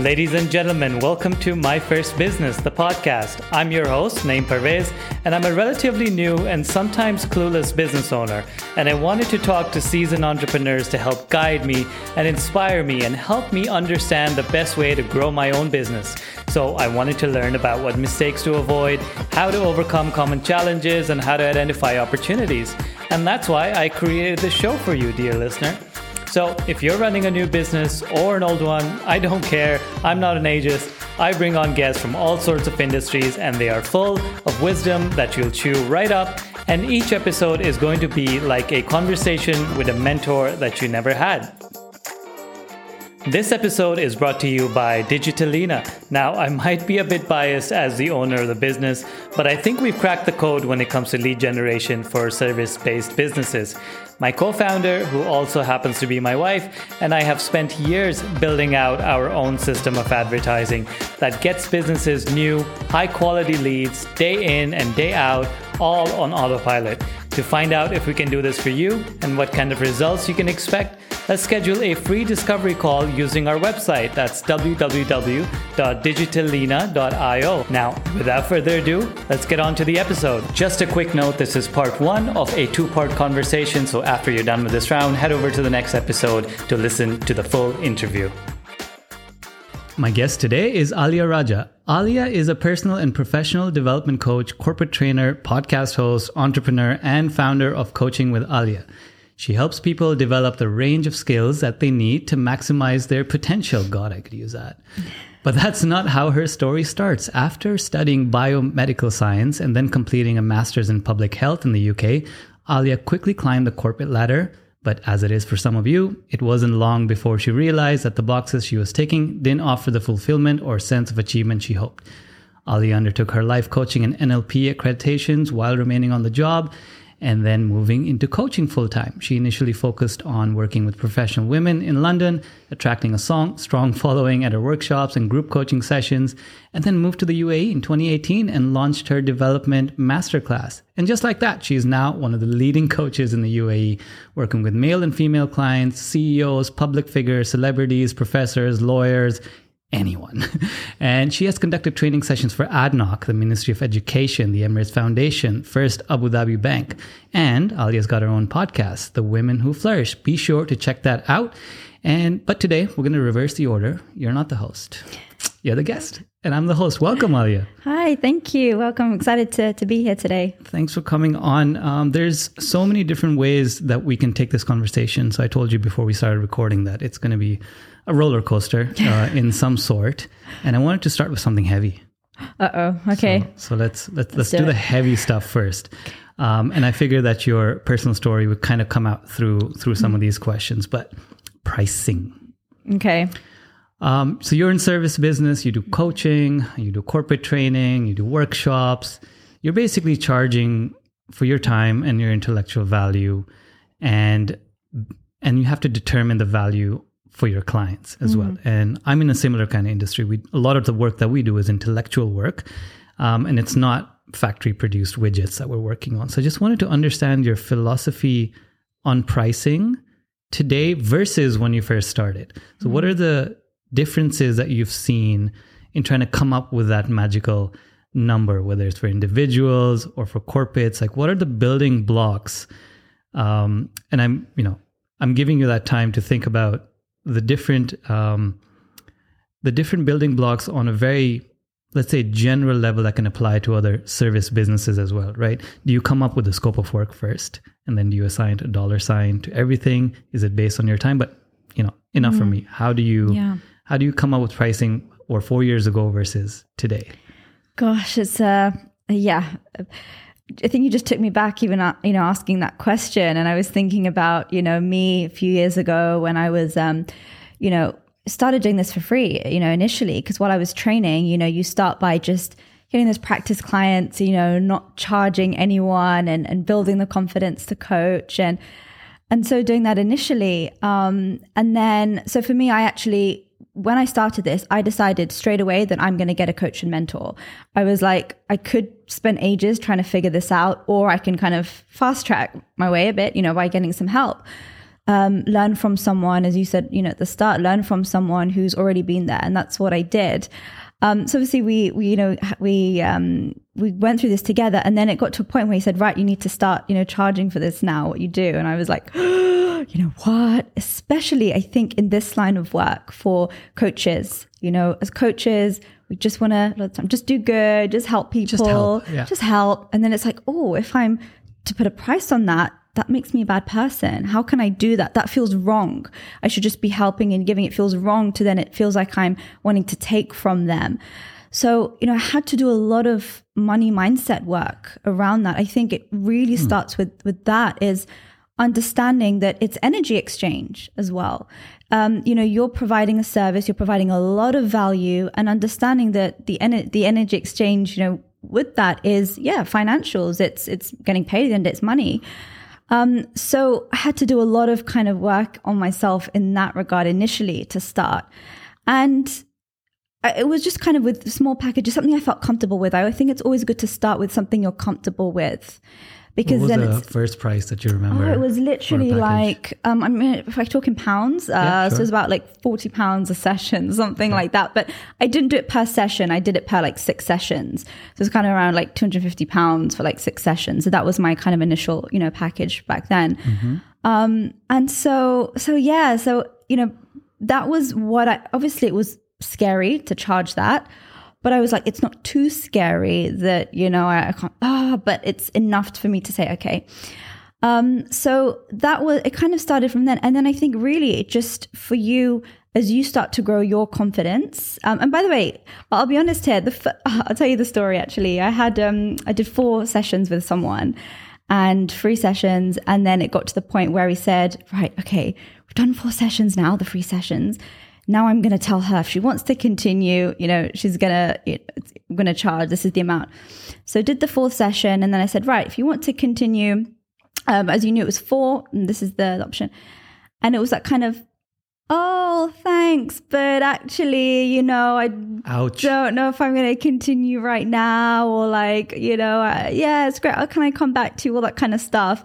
Ladies and gentlemen, welcome to My First Business, the podcast. I'm your host, named Parvez, and I'm a relatively new and sometimes clueless business owner. And I wanted to talk to seasoned entrepreneurs to help guide me and inspire me and help me understand the best way to grow my own business. So I wanted to learn about what mistakes to avoid, how to overcome common challenges, and how to identify opportunities. And that's why I created this show for you, dear listener. So, if you're running a new business or an old one, I don't care. I'm not an ageist. I bring on guests from all sorts of industries, and they are full of wisdom that you'll chew right up. And each episode is going to be like a conversation with a mentor that you never had. This episode is brought to you by Digitalina. Now, I might be a bit biased as the owner of the business, but I think we've cracked the code when it comes to lead generation for service based businesses. My co founder, who also happens to be my wife, and I have spent years building out our own system of advertising that gets businesses new, high quality leads day in and day out, all on autopilot. To find out if we can do this for you and what kind of results you can expect, let's schedule a free discovery call using our website. That's www.digitalina.io. Now, without further ado, let's get on to the episode. Just a quick note this is part one of a two part conversation. So after you're done with this round, head over to the next episode to listen to the full interview. My guest today is Aliya Rajah. Aliya is a personal and professional development coach, corporate trainer, podcast host, entrepreneur, and founder of Coaching with Aliya. She helps people develop the range of skills that they need to maximize their potential. God, I could use that. But that's not how her story starts. After studying biomedical science and then completing a master's in public health in the UK, Aliya quickly climbed the corporate ladder but as it is for some of you, it wasn't long before she realized that the boxes she was ticking didn't offer the fulfillment or sense of achievement she hoped. Ali undertook her life coaching and NLP accreditations while remaining on the job and then moving into coaching full time. She initially focused on working with professional women in London, attracting a song, strong following at her workshops and group coaching sessions, and then moved to the UAE in 2018 and launched her development masterclass. And just like that, she is now one of the leading coaches in the UAE, working with male and female clients, CEOs, public figures, celebrities, professors, lawyers, anyone. And she has conducted training sessions for ADNOC, the Ministry of Education, the Emirates Foundation, First Abu Dhabi Bank, and Aliya's got her own podcast, The Women Who Flourish. Be sure to check that out. And but today we're going to reverse the order. You're not the host. You're the guest, and I'm the host. Welcome, Alia. Hi, thank you. Welcome. Excited to, to be here today. Thanks for coming on. Um, there's so many different ways that we can take this conversation. So I told you before we started recording that it's going to be a roller coaster uh, in some sort, and I wanted to start with something heavy. Uh oh. Okay. So, so let's let's let's, do, do the heavy stuff first. Um, and I figured that your personal story would kind of come out through through some mm. of these questions, but pricing. Okay. Um, so you're in service business. You do coaching. You do corporate training. You do workshops. You're basically charging for your time and your intellectual value, and and you have to determine the value for your clients as mm-hmm. well. And I'm in a similar kind of industry. We a lot of the work that we do is intellectual work, um, and it's not factory produced widgets that we're working on. So I just wanted to understand your philosophy on pricing today versus when you first started. So mm-hmm. what are the differences that you've seen in trying to come up with that magical number, whether it's for individuals or for corporates? Like, what are the building blocks? Um, and I'm, you know, I'm giving you that time to think about the different um, the different building blocks on a very let's say general level that can apply to other service businesses as well right? Do you come up with the scope of work first? And then do you assign a dollar sign to everything? Is it based on your time? But you know enough mm. for me. How do you yeah. how do you come up with pricing or four years ago versus today? Gosh it's uh yeah I think you just took me back, even uh, you know, asking that question, and I was thinking about you know me a few years ago when I was, um, you know, started doing this for free. You know, initially because while I was training, you know, you start by just getting those practice clients, you know, not charging anyone and and building the confidence to coach and and so doing that initially, um, and then so for me, I actually when I started this, I decided straight away that I'm going to get a coach and mentor. I was like, I could spend ages trying to figure this out, or I can kind of fast track my way a bit, you know, by getting some help. um, learn from someone, as you said, you know, at the start, learn from someone who's already been there. And that's what I did. Um, so obviously we, we, you know, we, um, we went through this together and then it got to a point where he said, right, you need to start, you know, charging for this now, what you do. And I was like, you know what? Especially I think in this line of work for coaches, you know, as coaches, we just want to just do good, just help people, just help, yeah. just help. And then it's like, oh, if I'm to put a price on that, that makes me a bad person. How can I do that? That feels wrong. I should just be helping and giving. It feels wrong to then it feels like I'm wanting to take from them. So, you know, I had to do a lot of money mindset work around that. I think it really hmm. starts with with that is understanding that it's energy exchange as well. Um, you know, you're providing a service, you're providing a lot of value, and understanding that the en- the energy exchange, you know, with that is yeah, financials. It's it's getting paid and it's money. Um, so I had to do a lot of kind of work on myself in that regard initially to start. And it was just kind of with small packages, something I felt comfortable with. I think it's always good to start with something you're comfortable with because then the first price that you remember. Oh, it was literally like um, I mean, if I talk in pounds, uh, yeah, sure. so it was about like forty pounds a session, something like that. But I didn't do it per session; I did it per like six sessions. So it's kind of around like two hundred fifty pounds for like six sessions. So that was my kind of initial, you know, package back then. Mm-hmm. Um, and so, so yeah, so you know, that was what I obviously it was scary to charge that but I was like, it's not too scary that, you know, I, I can't, ah, oh, but it's enough for me to say, okay. Um, so that was, it kind of started from then. And then I think really it just for you, as you start to grow your confidence. Um, and by the way, I'll be honest here. The, I'll tell you the story. Actually, I had um, I did four sessions with someone, and free sessions, and then it got to the point where he said, "Right, okay, we've done four sessions now, the free sessions now I'm going to tell her if she wants to continue, you know, she's going to, going to charge, this is the amount. So did the fourth session. And then I said, right, if you want to continue, um, as you knew, it was four, and this is the option. And it was that kind of, oh, thanks. But actually, you know, I Ouch. don't know if I'm going to continue right now or like, you know, uh, yeah, it's great. Oh, can I come back to all that kind of stuff?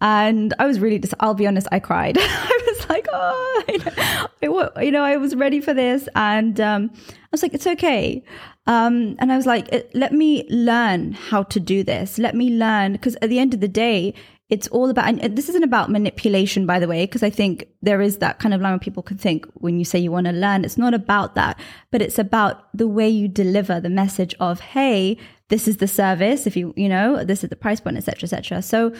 And I was really just, I'll be honest, I cried. I was like, oh, you know, I was ready for this. And um, I was like, it's okay. Um, and I was like, let me learn how to do this. Let me learn. Because at the end of the day, it's all about, and this isn't about manipulation, by the way, because I think there is that kind of line where people can think when you say you want to learn, it's not about that, but it's about the way you deliver the message of, hey, this is the service. If you, you know, this is the price point, etc., etc. So,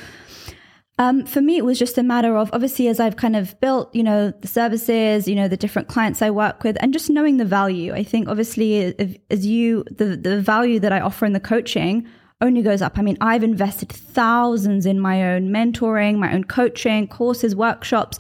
um, for me, it was just a matter of obviously as I've kind of built, you know, the services, you know, the different clients I work with, and just knowing the value. I think obviously if, as you the the value that I offer in the coaching only goes up. I mean, I've invested thousands in my own mentoring, my own coaching, courses, workshops.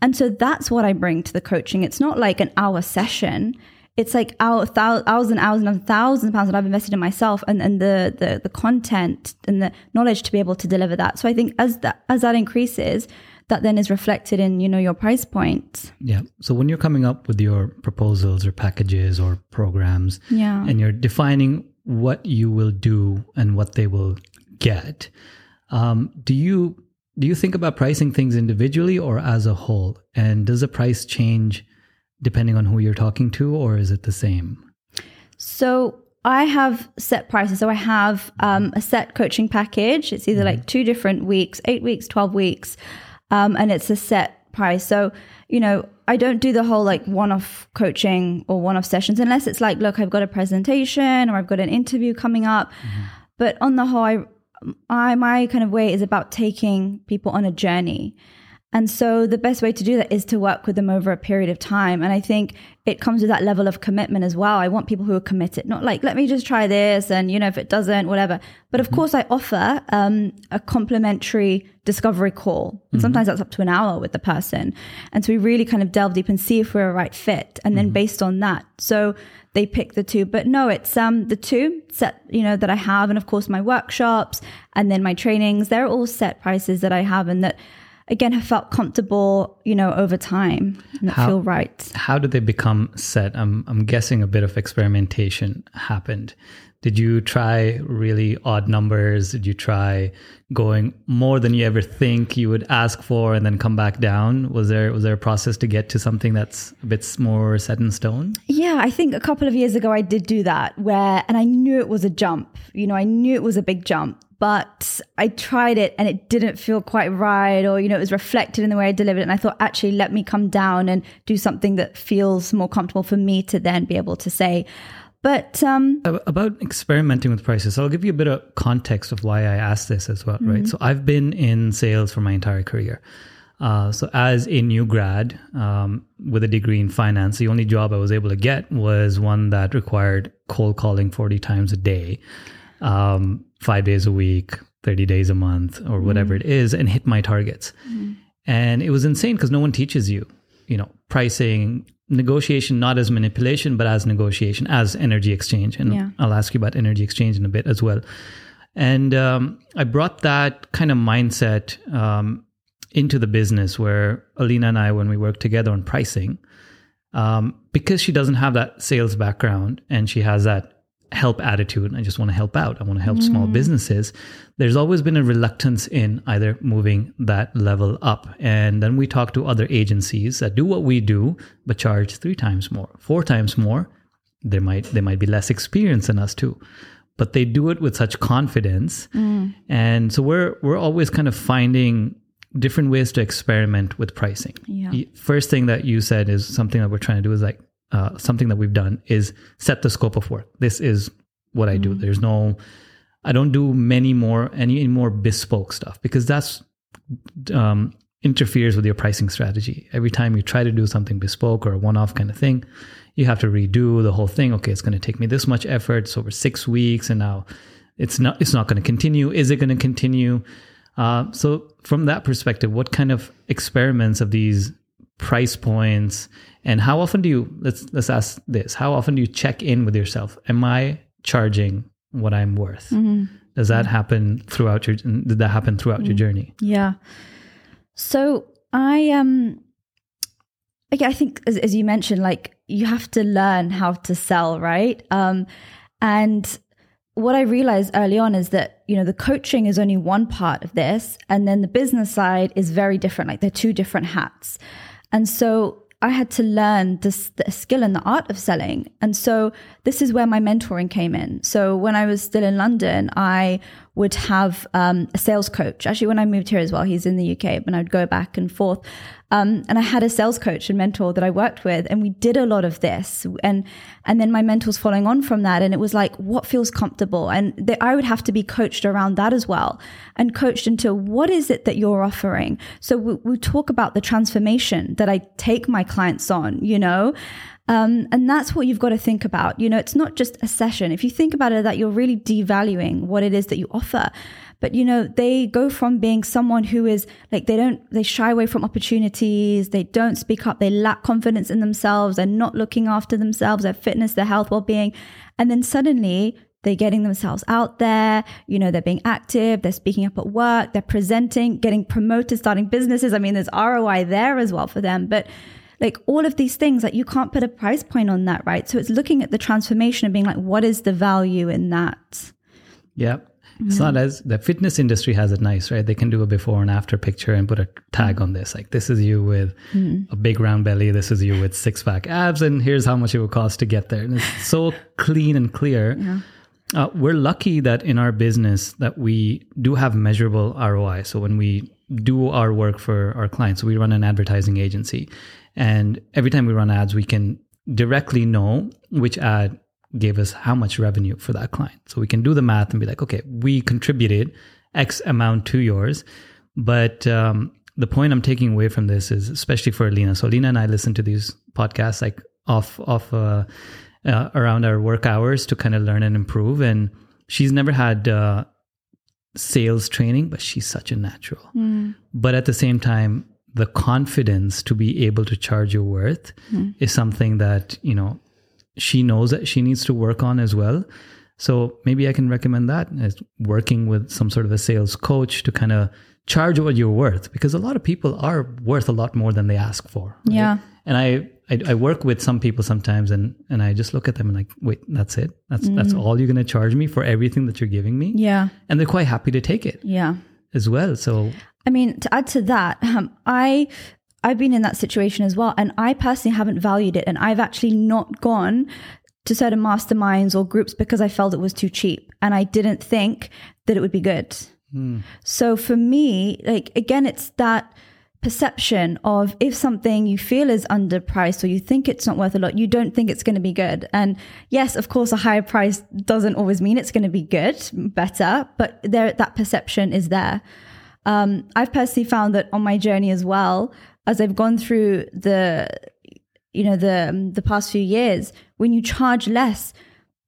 And so that's what I bring to the coaching. It's not like an hour session it's like hours, hours and hours and thousands of pounds that I've invested in myself and, and the, the, the content and the knowledge to be able to deliver that. So I think as that, as that increases, that then is reflected in, you know, your price point. Yeah. So when you're coming up with your proposals or packages or programs yeah. and you're defining what you will do and what they will get, um, do you, do you think about pricing things individually or as a whole? And does the price change depending on who you're talking to, or is it the same? So I have set prices. So I have um, a set coaching package. It's either like mm-hmm. two different weeks, eight weeks, 12 weeks, um, and it's a set price. So, you know, I don't do the whole like one off coaching or one off sessions unless it's like, look, I've got a presentation or I've got an interview coming up. Mm-hmm. But on the whole, I, I, my kind of way is about taking people on a journey. And so the best way to do that is to work with them over a period of time. And I think it comes with that level of commitment as well. I want people who are committed, not like, let me just try this and, you know, if it doesn't, whatever. But of mm-hmm. course, I offer um, a complimentary discovery call. And mm-hmm. sometimes that's up to an hour with the person. And so we really kind of delve deep and see if we're a right fit. And then mm-hmm. based on that, so they pick the two. But no, it's um the two set, you know, that I have. And of course, my workshops and then my trainings, they're all set prices that I have and that again have felt comfortable, you know, over time and How- feel right. How did they become set? I'm I'm guessing a bit of experimentation happened. Did you try really odd numbers? Did you try going more than you ever think you would ask for and then come back down? Was there was there a process to get to something that's a bit more set in stone? Yeah, I think a couple of years ago I did do that where, and I knew it was a jump. You know, I knew it was a big jump, but I tried it and it didn't feel quite right, or, you know, it was reflected in the way I delivered it. And I thought, actually, let me come down and do something that feels more comfortable for me to then be able to say. But um, About experimenting with prices, I'll give you a bit of context of why I asked this as well, right? So I've been in sales for my entire career. Uh, so as a new grad um, with a degree in finance, the only job I was able to get was one that required cold calling 40 times a day, um, five days a week, 30 days a month, or whatever it is, and hit my targets. And it was insane because no one teaches you, you know, pricing, negotiation, not as manipulation, but as negotiation, as energy exchange. And Yeah. I'll ask you about energy exchange in a bit as well. And um, I brought that kind of mindset um, into the business where Alina and I, when we work together on pricing, um, because she doesn't have that sales background and she has that help attitude, I just want to help out. I want to help small mm. businesses. There's always been a reluctance in either moving that level up. And then we talk to other agencies that do what we do, but charge three times more, four times more. There might they might be less experienced than us too, but they do it with such confidence. Mm. And so we're we're always kind of finding different ways to experiment with pricing. Yeah. First thing that you said is something that we're trying to do is like uh, something that we've done is set the scope of work. This is what I do. There's no, I don't do many more any more bespoke stuff because that's um, interferes with your pricing strategy. Every time you try to do something bespoke or a one-off kind of thing, you have to redo the whole thing. Okay, it's going to take me this much effort. It's over six weeks, and now it's not. It's not going to continue. Is it going to continue? Uh, so, from that perspective, what kind of experiments of these price points, and how often do you? Let's let's ask this: How often do you check in with yourself? Am I charging what I'm worth? Does that happen throughout your? Did that happen throughout your journey? Yeah. So I um okay, I think as, as you mentioned, like you have to learn how to sell, right? Um and what I realized early on is that, you know, the coaching is only one part of this. And then the business side is very different. Like they're two different hats. And so I had to learn this, the skill and the art of selling. And so this is where my mentoring came in. So when I was still in London, I would have um, a sales coach. Actually, when I moved here as well, he's in the UK, but I'd go back and forth. Um, and I had a sales coach and mentor that I worked with, and we did a lot of this. And and then my mentors following on from that, and it was like, what feels comfortable? And they, I would have to be coached around that as well, and coached into what is it that you're offering. So we, we talk about the transformation that I take my clients on, you know. Um, and that's what you've got to think about. You know, it's not just a session. If you think about it, that you're really devaluing what it is that you offer. But you know, they go from being someone who is like they don't they shy away from opportunities, they don't speak up, they lack confidence in themselves, they're not looking after themselves, their fitness, their health, well-being, and then suddenly they're getting themselves out there, you know, they're being active, they're speaking up at work, they're presenting, getting promoted, starting businesses. I mean, there's ROI there as well for them. But like all of these things like you can't put a price point on that right so it's looking at the transformation and being like what is the value in that Yeah. It's not as the fitness industry has it nice, right? They can do a before and after picture and put a tag on this. Like, this is you with a big round belly. This is you with six pack abs. And here's how much it will cost to get there. And it's so clean and clear. Uh, we're lucky that in our business that we do have measurable ROI. So when we do our work for our clients, we run an advertising agency. And every time we run ads, we can directly know which ad gave us how much revenue for that client. So we can do the math and be like, okay, we contributed X amount to yours. But um, the point I'm taking away from this is, especially for Alina. So Alina and I listen to these podcasts like off off uh, uh, around our work hours to kind of learn and improve. And she's never had uh, sales training, but she's such a natural. But at the same time, the confidence to be able to charge your worth is something that you know she knows that she needs to work on as well. So maybe I can recommend that as working with some sort of a sales coach to kind of charge what you're worth because a lot of people are worth a lot more than they ask for. right? Yeah. And I, I I work with some people sometimes and and I just look at them and like, wait, that's it? That's that's all you're gonna charge me for everything that you're giving me? Yeah. And they're quite happy to take it Yeah. as well. So I mean, to add to that, um, I I've been in that situation as well, and I personally haven't valued it, and I've actually not gone to certain masterminds or groups because I felt it was too cheap, and I didn't think that it would be good. So for me, like again, it's that perception of if something you feel is underpriced or you think it's not worth a lot, you don't think it's going to be good. And yes, of course, a higher price doesn't always mean it's going to be good, better, but there that perception is there. Um, I've personally found that on my journey as well, as I've gone through the, you know, the um, the past few years, when you charge less,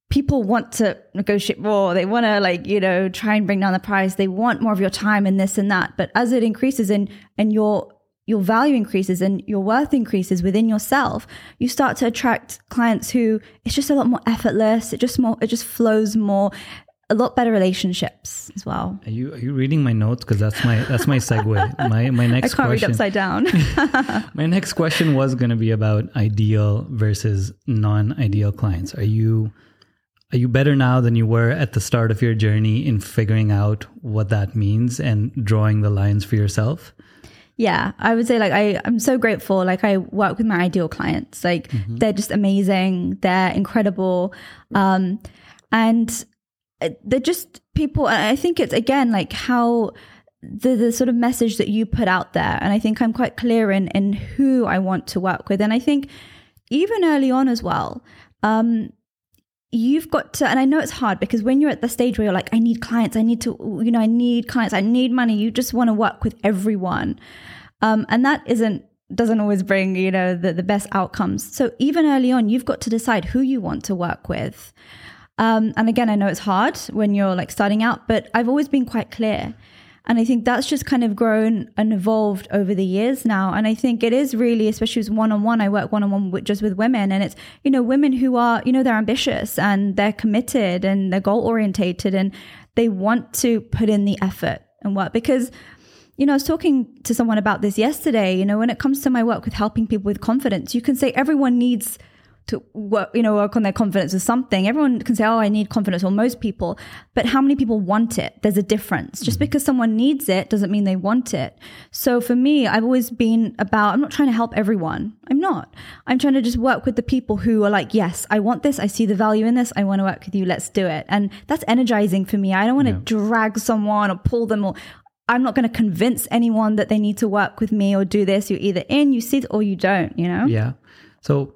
people want to negotiate more. They want to like, you know, try and bring down the price. They want more of your time and this and that. But as it increases and and your your value increases and your worth increases within yourself, you start to attract clients who it's just a lot more effortless. It just more it just flows more a lot better relationships as well. are you are you reading my notes? Because that's my that's my segue. My my next. I can't read question. upside down. My next question was going to be about ideal versus non-ideal clients. Are you are you better now than you were at the start of your journey in figuring out what that means and drawing the lines for yourself? yeah i would say like i i'm so grateful like i work with my ideal clients like they're just amazing they're incredible um and they're just people i think it's again like how the the sort of message that you put out there and i think i'm quite clear in in who i want to work with. And i think even early on as well um you've got to and i know it's hard because when you're at the stage where you're like i need clients i need to you know i need clients i need money you just want to work with everyone. Um, and that isn't doesn't always bring you know the, the best outcomes. So even early on you've got to decide who you want to work with um, and again i know it's hard when you're like starting out but i've always been quite clear and I think that's just kind of grown and evolved over the years now. And I think it is really, especially as one on one, I work one on one just with women. And it's, you know, women who are, you know, they're ambitious and they're committed and they're goal orientated and they want to put in the effort and work because you know, I was talking to someone about this yesterday. You know, when it comes to my work with helping people with confidence, you can say everyone needs to work, you know, work on their confidence with something. Everyone can say, "Oh, I need confidence," or most people. But how many people want it? There's a difference. Just mm-hmm. because someone needs it doesn't mean they want it. So for me, I've always been about. I'm not trying to help everyone. I'm not. I'm trying to just work with the people who are like, "Yes, I want this. I see the value in this. I want to work with you. Let's do it." And that's energizing for me. I don't want to drag someone or pull them or. I'm not going to convince anyone that they need to work with me or do this. You're either in, you see it, or you don't, you know? Yeah. So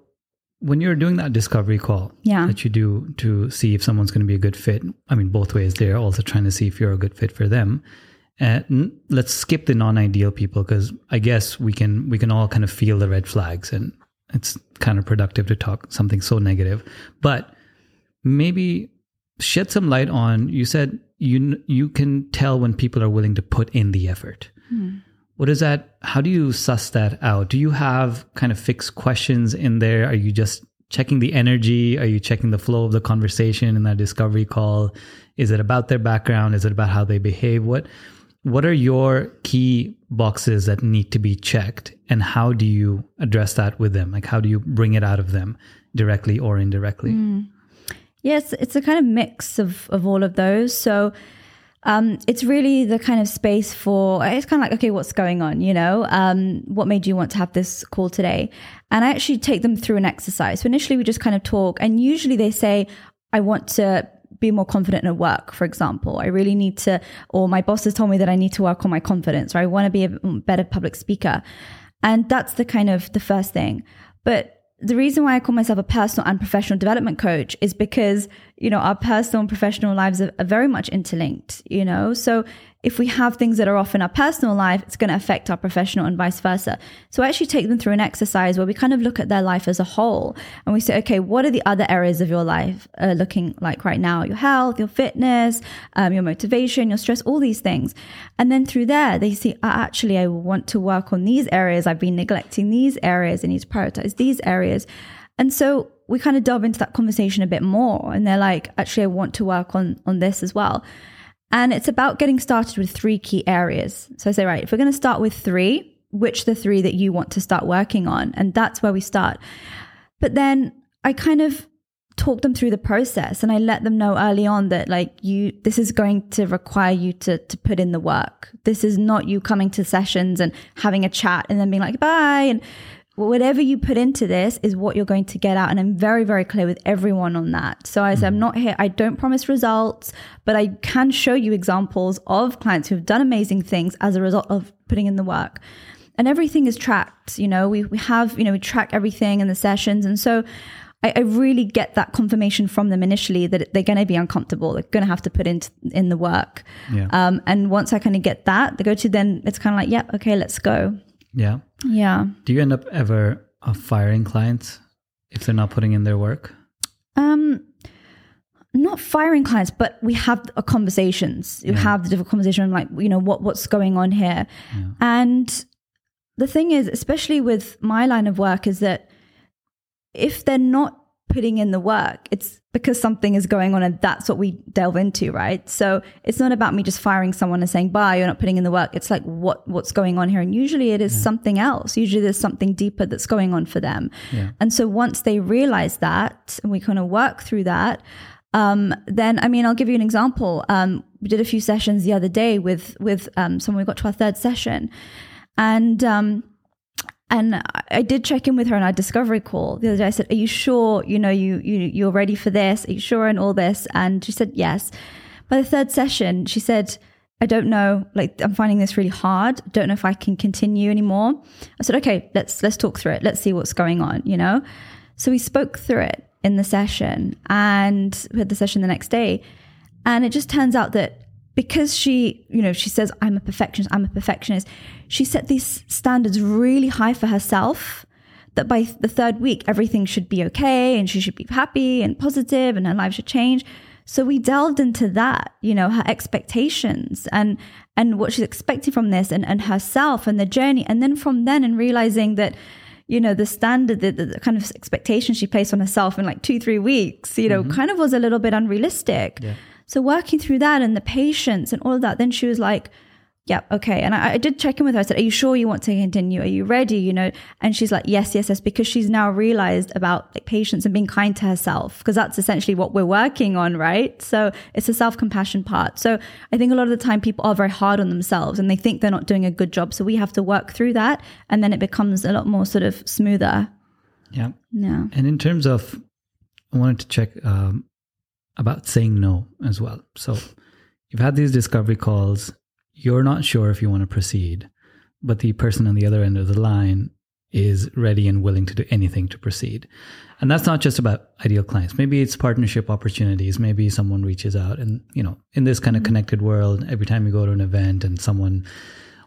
when you're doing that discovery call Yeah. that you do to see if someone's going to be a good fit, I mean, both ways, they're also trying to see if you're a good fit for them. Uh, n- let's skip the non-ideal people because I guess we can we can all kind of feel the red flags, and it's kind of productive to talk something so negative. But maybe shed some light on. You said you you can tell when people are willing to put in the effort. What is that? How do you suss that out? Do you have kind of fixed questions in there? Are you just checking the energy? Are you checking the flow of the conversation in that discovery call? Is it about their background? Is it about how they behave? What what are your key boxes that need to be checked and how do you address that with them? Like how do you bring it out of them directly or indirectly? Mm. Yes, it's a kind of mix of, of all of those. So um, it's really the kind of space for, it's kind of like, okay, what's going on? You know, um, what made you want to have this call today? And I actually take them through an exercise. So initially we just kind of talk and usually they say, I want to be more confident at work, for example. I really need to, or my boss has told me that I need to work on my confidence, or I want to be a better public speaker. And that's the kind of the first thing. But the reason why I call myself a personal and professional development coach is because, you know, our personal and professional lives are, are very much interlinked, you know? So if we have things that are off in our personal life, it's going to affect our professional and vice versa. So I actually take them through an exercise where we kind of look at their life as a whole and we say, okay, what are the other areas of your life uh, looking like right now? Your health, your fitness, um, your motivation, your stress, all these things. And then through there, they see, "Ah, actually, I want to work on these areas. I've been neglecting these areas and need to prioritize these areas. And so we kind of delve into that conversation a bit more and they're like, actually, I want to work on, on this as well. And it's about getting started with three key areas. So I say, right, if we're going to start with three, which the three that you want to start working on? And that's where we start. But then I kind of talk them through the process and I let them know early on that like you this is going to require you to to put in the work. This is not you coming to sessions and having a chat and then being like bye and whatever you put into this is what you're going to get out and i'm very very clear with everyone on that so i said i'm mm-hmm. not here i don't promise results but i can show you examples of clients who've done amazing things as a result of putting in the work and everything is tracked you know we, we have you know we track everything in the sessions and so I, I really get that confirmation from them initially that they're going to be uncomfortable. They're going to have to put in in the work. Yeah. Um, and once I kind of get that, they go to then it's kind of like, yep, yeah, okay, let's go. Yeah. Yeah. Do you end up ever uh, firing clients if they're not putting in their work? Um, not firing clients, but we have conversations. You yeah. have the different conversation, like you know what what's going on here, yeah. and the thing is, especially with my line of work, is that if they're not putting in the work, it's because something is going on and that's what we delve into, right? So it's not about me just firing someone and saying, bye, you're not putting in the work. It's like, what, what's going on here? And usually it is yeah. something else. Usually there's something deeper that's going on for them. Yeah. And so once they realize that and we kind of work through that, um, then I mean, I'll give you an example. Um, we did a few sessions the other day with, with, um, someone we got to our third session and, um, and I did check in with her on our discovery call the other day. I said, "Are you sure? You know, you you you're ready for this? Are you sure and all this?" And she said, "Yes." By the third session, she said, "I don't know. Like, I'm finding this really hard. Don't know if I can continue anymore." I said, "Okay, let's let's talk through it. Let's see what's going on." You know. So we spoke through it in the session, and we had the session the next day, and it just turns out that because she, you know, she says, I'm a perfectionist, I'm a perfectionist, she set these standards really high for herself that by the third week, everything should be okay and she should be happy and positive and her life should change. So we delved into that, you know, her expectations and and what she's expecting from this and, and herself and the journey. And then from then and realizing that, you know, the standard, the, the kind of expectation she placed on herself in like two, three weeks, you know, mm-hmm. kind of was a little bit unrealistic. Yeah. So working through that and the patience and all of that, then she was like, yeah, okay. And I, I, did check in with her. I said, Are you sure you want to continue? Are you ready? You know, and she's like, Yes, yes, yes, because she's now realized about like patience and being kind to herself, because that's essentially what we're working on, right? So it's a self compassion part. So I think a lot of the time people are very hard on themselves and they think they're not doing a good job. So we have to work through that and then it becomes a lot more sort of smoother. Yeah. Yeah. And in terms of, I wanted to check um, about saying no as well. So you've had these discovery calls, you're not sure if you want to proceed, but the person on the other end of the line is ready and willing to do anything to proceed. And that's not just about ideal clients. Maybe it's partnership opportunities. Maybe someone reaches out and, you know, in this kind of mm-hmm. connected world, every time you go to an event and someone,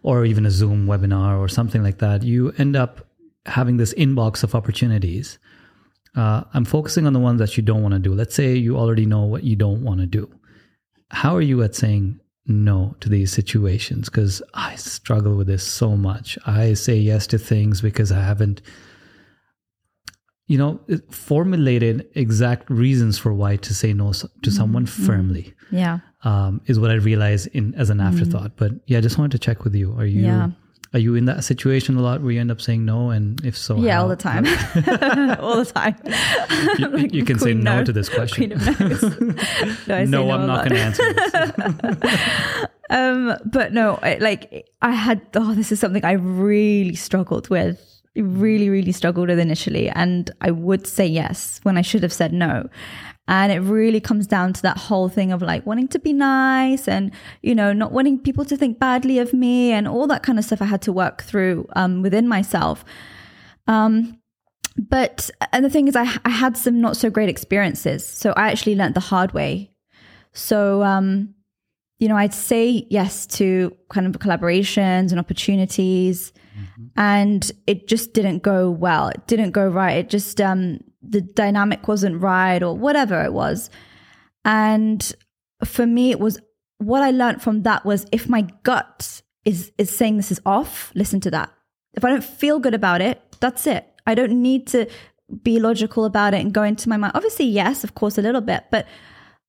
or even a Zoom webinar or something like that, you end up having this inbox of opportunities uh, I'm focusing on the ones that you don't want to do. Let's say you already know what you don't want to do. How are you at saying no to these situations? Because I struggle with this so much. I say yes to things because I haven't, you know, formulated exact reasons for why to say no to mm-hmm. someone firmly. Yeah. Um, is what I realize in as an mm-hmm. afterthought. Mm-hmm. But yeah, I just wanted to check with you. Are you? Yeah are you in that situation a lot where you end up saying no? And if so, yeah, how? all the time, all the time. You, like you can say no, to this question. no, no I'm not going to answer. um, but no, I, like I had. Oh, this is something I really struggled with. Really, really struggled with initially, and I would say yes when I should have said no. And it really comes down to that whole thing of like wanting to be nice and, you know, not wanting people to think badly of me and all that kind of stuff I had to work through um, within myself. Um, but, and the thing is, I, I had some not so great experiences. So I actually learned the hard way. So, um, you know, I'd say yes to kind of collaborations and opportunities, mm-hmm. and it just didn't go well. It didn't go right. It just, um, the dynamic wasn't right or whatever it was. And for me, it was what I learned from that was if my gut is is saying this is off, listen to that. If I don't feel good about it, that's it. I don't need to be logical about it and go into my mind. Obviously, yes, of course, a little bit, but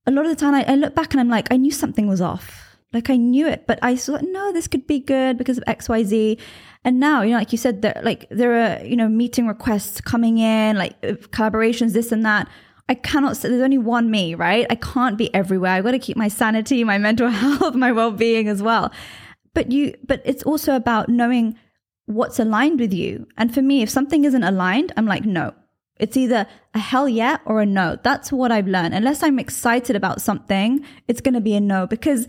a lot of the time I, I look back and I'm like, I knew something was off. Like I knew it, but I thought, no, this could be good because of X, Y, Z. And now, you know, like you said, there, like there are, you know, meeting requests coming in, like uh, collaborations, this and that. I cannot there's only one me, right? I can't be everywhere. I've got to keep my sanity, my mental health, my well-being as well. But you, but it's also about knowing what's aligned with you. And for me, if something isn't aligned, I'm like, no, it's either a hell yeah or a no. That's what I've learned. Unless I'm excited about something, it's going to be a no because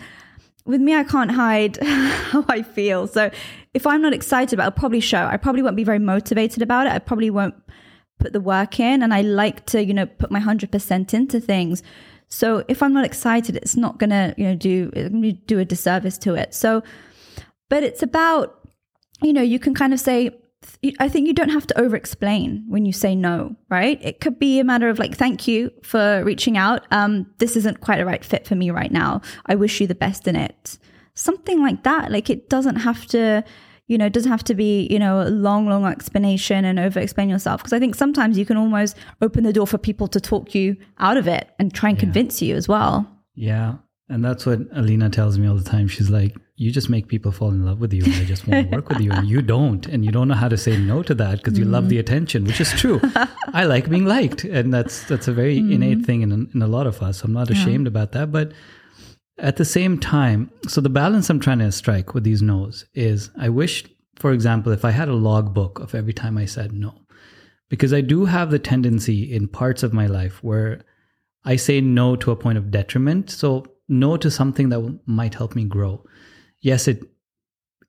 with me, I can't hide how I feel. So if I'm not excited about it, I'll probably show. I probably won't be very motivated about it. I probably won't put the work in. And I like to, you know, put my 100% into things. So if I'm not excited, it's not going to, you know, do, do a disservice to it. So, but it's about, you know, you can kind of say, I think you don't have to over explain when you say no, right? It could be a matter of like, thank you for reaching out. Um, this isn't quite a right fit for me right now. I wish you the best in it. Something like that. Like it doesn't have to, you know, it doesn't have to be, you know, a long, long explanation and over explain yourself. Because I think sometimes you can almost open the door for people to talk you out of it and try and yeah. convince you as well. Yeah. And that's what Alina tells me all the time. She's like, you just make people fall in love with you and they just want to work with you and you don't and you don't know how to say no to that because you mm. love the attention which is true i like being liked and that's that's a very mm. innate thing in, in a lot of us i'm not ashamed yeah. about that but at the same time so the balance i'm trying to strike with these no's is i wish for example if i had a logbook of every time i said no because i do have the tendency in parts of my life where i say no to a point of detriment so no to something that might help me grow yes, it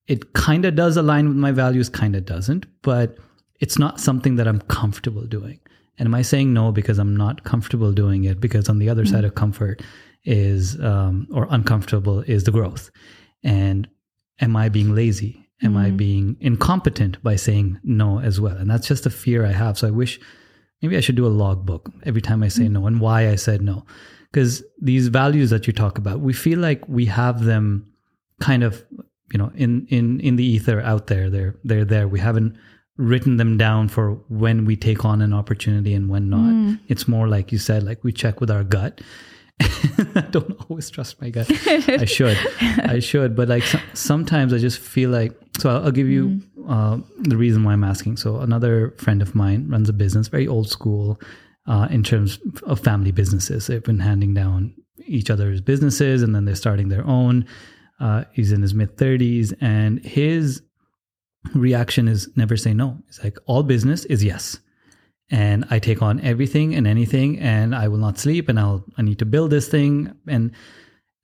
it kind of does align with my values, kind of doesn't, but it's not something that I'm comfortable doing. And am I saying no because I'm not comfortable doing it? Because on the other mm-hmm. side of comfort is, um, or uncomfortable is the growth. And am I being lazy? Am mm-hmm. I being incompetent by saying no as well? And that's just a fear I have. So I wish maybe I should do a logbook every time I say mm-hmm. no and why I said no. Because these values that you talk about, we feel like we have them kind of you know in in in the ether out there they're they're there we haven't written them down for when we take on an opportunity and when not mm. it's more like you said like we check with our gut I don't always trust my gut. I should, I should, but like so, sometimes I just feel like. So I'll, I'll give you mm. uh, the reason why I'm asking. So another friend of mine runs a business, very old school, uh, in terms of family businesses. They've been handing down each other's businesses, and then they're starting their own. Uh, he's in his mid 30s, and his reaction is never say no. It's like all business is yes. And I take on everything and anything, and I will not sleep, and I'll I need to build this thing. And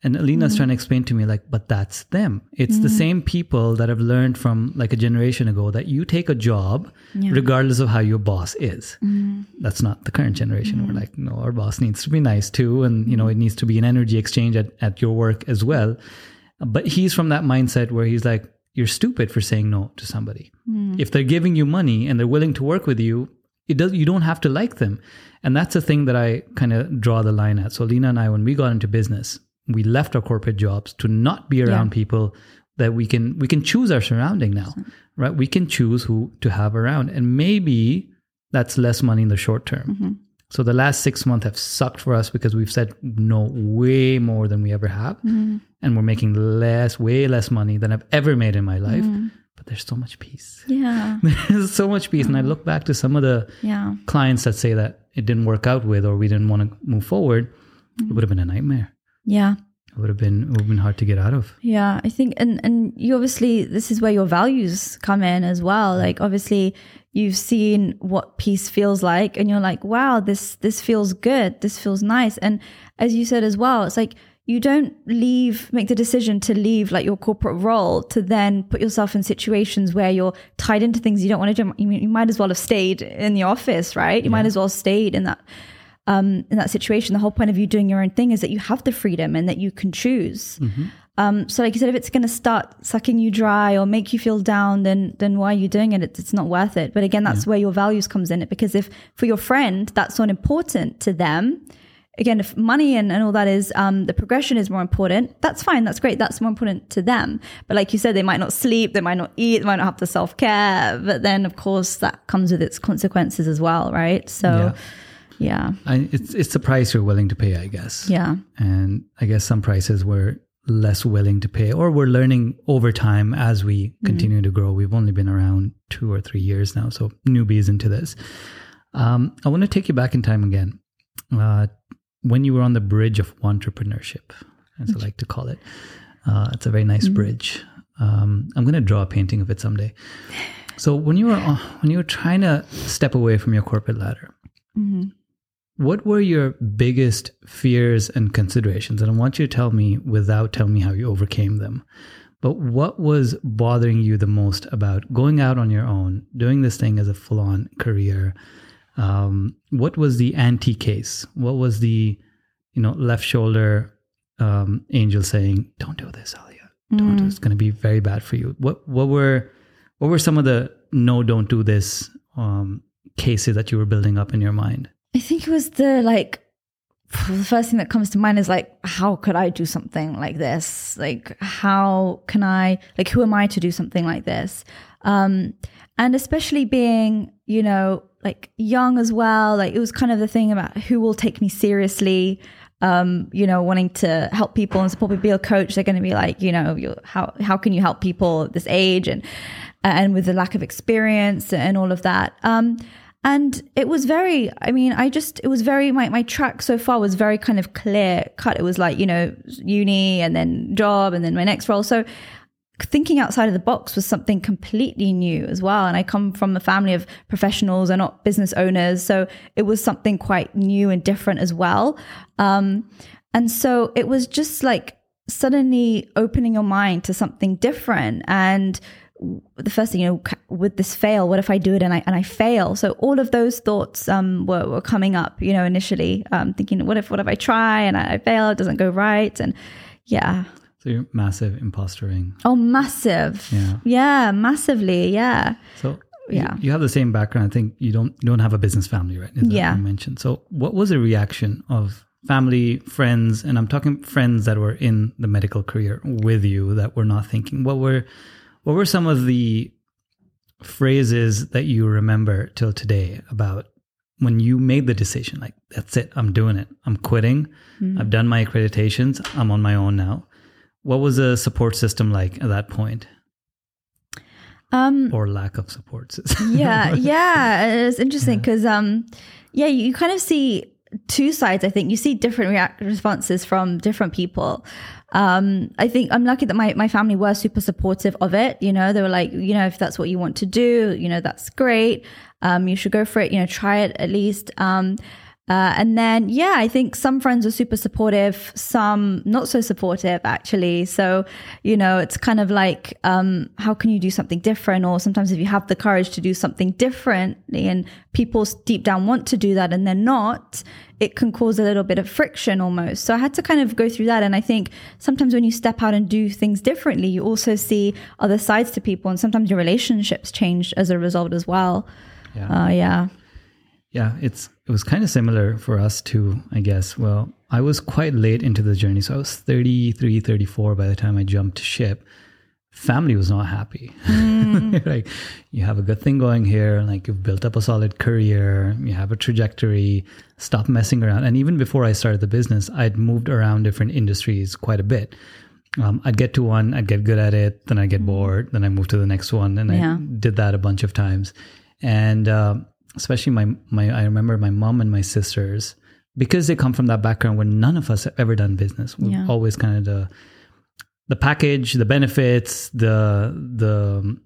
and Alina's mm-hmm. trying to explain to me like, but that's them. It's mm-hmm. the same people that have learned from like a generation ago that you take a job yeah. regardless of how your boss is. Mm-hmm. That's not the current generation. We're mm-hmm. like, no, our boss needs to be nice too, and you know, it needs to be an energy exchange at, at your work as well. But he's from that mindset where he's like, you're stupid for saying no to somebody. Mm. If they're giving you money and they're willing to work with you, it does you don't have to like them. And that's the thing that I kind of draw the line at. So Lena and I, when we got into business, we left our corporate jobs to not be around yeah. people that we can we can choose our surrounding now. Right? We can choose who to have around. And maybe that's less money in the short term. Mm-hmm. So the last six months have sucked for us because we've said no way more than we ever have. Mm. And we're making less, way less money than I've ever made in my life. Mm. But there's so much peace. Yeah. there's so much peace. Mm. And I look back to some of the yeah. clients that say that it didn't work out with or we didn't want to move forward. It would have been a nightmare. Yeah. It would have been it would have been hard to get out of. Yeah, I think and and you obviously this is where your values come in as well. Like obviously you've seen what peace feels like and you're like wow this this feels good. This feels nice. And as you said as well it's like you don't leave make the decision to leave like your corporate role to then put yourself in situations where you're tied into things you don't want to do. You, might as well have stayed in the office right? You yeah. might as well stayed in that um, in that situation. The whole point of you doing your own thing is that you have the freedom and that you can choose. Mm-hmm. Um, so like you said, if it's going to start sucking you dry or make you feel down, then then why are you doing it? It's, it's not worth it. But again, that's yeah. where your values comes in it because if for your friend that's not important to them, again, if money and, and all that is um, the progression is more important, that's fine. That's great. That's more important to them. But like you said, they might not sleep, they might not eat, they might not have the self care. But then, of course, that comes with its consequences as well, right? So, yeah, I, it's it's the price you're willing to pay, I guess. yeah, and I guess some prices we're less willing to pay, or we're learning over time as we continue to grow. We've only been around two or three years now, so newbies into this. Um, I want to take you back in time again, uh, when you were on the bridge of entrepreneurship, as I like to call it. Uh, it's a very nice bridge. Um, I'm going to draw a painting of it someday. So when you were on, when you were trying to step away from your corporate ladder, what were your biggest fears and considerations? And I want you to tell me without telling me how you overcame them. But what was bothering you the most about going out on your own, doing this thing as a full on career? Um, what was the anti case? What was the, you know, left shoulder um, angel saying, "Don't do this, Aliya. Don't. do It's going to be very bad for you." What What were What were some of the no, don't do this um, cases that you were building up in your mind? I think it was the like the first thing that comes to mind is like how could I do something like this? Like how can I like who am I to do something like this? Um and especially being, you know, like young as well, like it was kind of the thing about who will take me seriously. Um, you know, wanting to help people and support people, be a coach, they're going to be like, you know, how how can you help people at this age and and with the lack of experience and all of that. Um, and it was very i mean i just it was very my, my track so far was very kind of clear cut. It was like you know uni and then job and then my next role. So thinking outside of the box was something completely new as well. And i come from a family of professionals and not business owners. So it was something quite new and different as well. Um, and so it was just like suddenly opening your mind to something different. And the first thing, you know, would this fail? What if I do it and I and I fail? So all of those thoughts um, were, were coming up, you know, initially, um, thinking, what if what if I try and I, I fail? It doesn't go right, and yeah. So you're massive impostering. Oh, massive. Yeah. Yeah, massively. Yeah. So Yeah. you, you have the same background. I think you don't you don't have a business family, right? Yeah. You mentioned. So what was the reaction of family, friends, and I'm talking friends that were in the medical career with you that were not thinking. What were what were some of the phrases that you remember till today about when you made the decision like that's it i'm doing it. I'm quitting. I've done my accreditations. I'm on my own now. What was the support system like at that point? Um, or lack of support system? Yeah, yeah. It's interesting because, um, yeah, you kind of see two sides. I think. You see different react responses from different people. Um, I think I'm lucky that my my family were super supportive of it. You know, they were like, you know, if that's what you want to do, you know, that's great. Um, you should go for it. You know, try it at least. Um, uh, and then, yeah, I think some friends are super supportive, some not so supportive, actually. So, you know, it's kind of like, um, how can you do something different? Or sometimes if you have the courage to do something differently and people deep down want to do that and they're not, it can cause a little bit of friction almost. So I had to kind of go through that. And I think sometimes when you step out and do things differently, you also see other sides to people. And sometimes your relationships change as a result as well. Yeah. Uh, yeah. Yeah, it's it was kind of similar for us too, I guess. Well, I was quite late into the journey. So I was 33, 34 by the time I jumped ship. Family was not happy. like you have a good thing going here, like you've built up a solid career, you have a trajectory, stop messing around. And even before I started the business, I'd moved around different industries quite a bit. Um, I'd get to one, I'd get good at it, then I'd get bored, then I moved to the next one, and Yeah. I did that a bunch of times. And uh, especially my my, I remember my mom and my sisters because they come from that background where none of us have ever done business. We've Yeah. always kind of the the package, the benefits, the the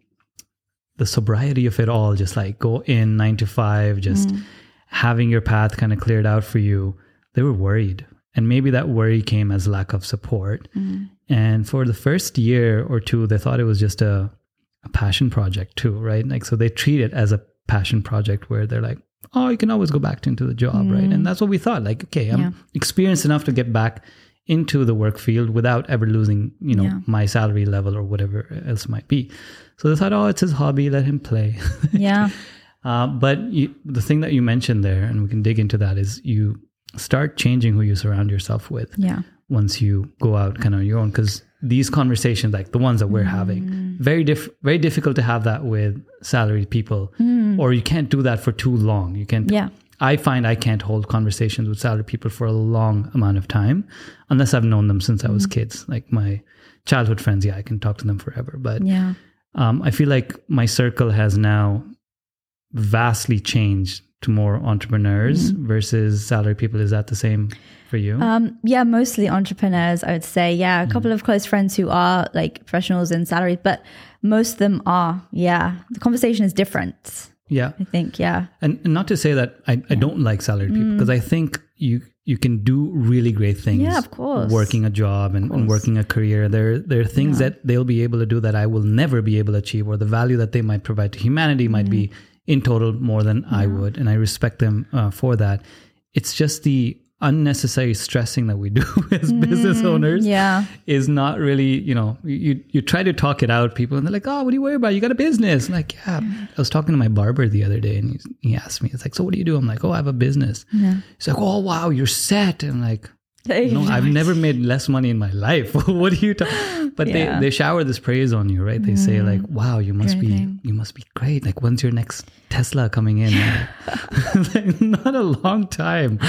the sobriety of it all, just like go in nine to five, just Mm. having your path kind of cleared out for you. They were worried. And maybe that worry came as lack of support. Mm. And for the first year or two, they thought it was just a, a passion project too, right? Like, so they treat it as a passion project where they're like, oh, you can always go back into the job, right? And mm. that's what we thought. Like, okay, I'm Yeah. experienced enough to get back into the work field without ever losing, you know, Yeah. my salary level or whatever else might be. So they thought, oh, it's his hobby, let him play. Yeah. Uh, but you, the thing that you mentioned there, and we can dig into that, is you start changing who you surround yourself with Yeah. once you go out kind of on your own because these conversations like the ones that we're having mm. very diff- very difficult to have that with salaried people mm. Or you can't do that for too long you can't Yeah. i find i can't hold conversations with salaried people for a long amount of time unless i've known them since i was kids like my childhood friends yeah i can talk to them forever but Yeah. um, i feel like my circle has now vastly changed to more entrepreneurs versus salaried people is that the same for you Um, yeah, mostly entrepreneurs, I would say. Yeah, a Mm. couple of close friends who are like professionals in salaries, but most of them are. Yeah, the conversation is different. Yeah I think. Yeah, And, and not to say that I, I don't like salaried people because I think you you can do really great things. Mm. Yeah, of course. Working a job and, and working a career. There there are things that they'll be able to do that I will never be able to achieve, or the value that they might provide to humanity might be Mm-hmm. in total more than I would, and I respect them uh, for that. It's just the unnecessary stressing that we do as business owners yeah, is not really, you know, you you try to talk it out, people, and they're like, oh, what do you worry about? You got a business. I'm like, yeah. I was talking to my barber the other day, and he, he asked me, it's like, so what do you do? I'm like, oh, I have a business. He's like, oh, wow, you're set. And I'm like, no, I've never made less money in my life. what are you talking? But Yeah. they they shower this praise on you, right? They say like, wow, you must be you must be great. Like, when's your next Tesla coming in? like, not a long time.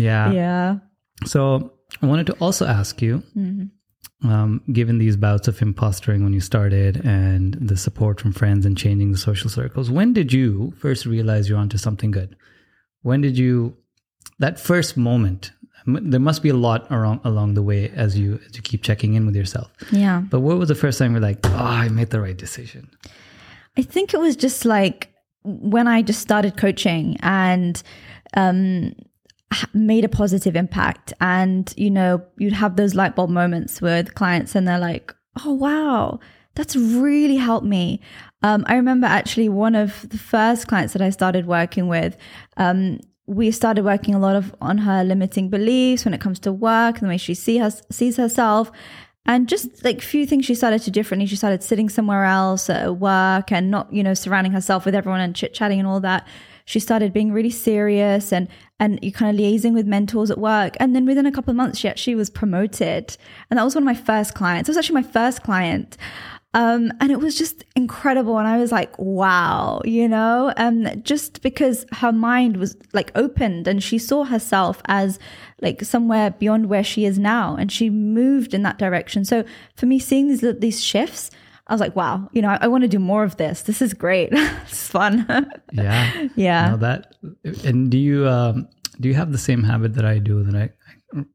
Yeah. yeah, So I wanted to also ask you, um, given these bouts of impostering when you started and the support from friends and changing the social circles, when did you first realize you're onto something good? When did you that first moment? There must be a lot around along the way as you as you keep checking in with yourself. yeah. But what was the first time you're like, oh, I made the right decision? I think it was just like when I just started coaching and um, made a positive impact. And, you know, you'd have those light bulb moments with clients and they're like, oh, wow, that's really helped me. Um, I remember actually one of the first clients that I started working with. Um, we started working a lot of on her limiting beliefs when it comes to work and the way she see her, sees herself. And just like a few things she started to differently. She started sitting somewhere else at work and not, you know, surrounding herself with everyone and chit chatting and all that. She started being really serious and and you're kind of liaising with mentors at work. And then within a couple of months, she actually was promoted. And that was one of my first clients. It was actually my first client. Um, and it was just incredible. And I was like, wow, you know, um, just because her mind was like opened and she saw herself as like somewhere beyond where she is now. And she moved in that direction. So for me, seeing these, these shifts, I was like, wow, you know, I, I want to do more of this. This is great. it's fun. Yeah. yeah. No, that and do you um, do you have the same habit that I do that I I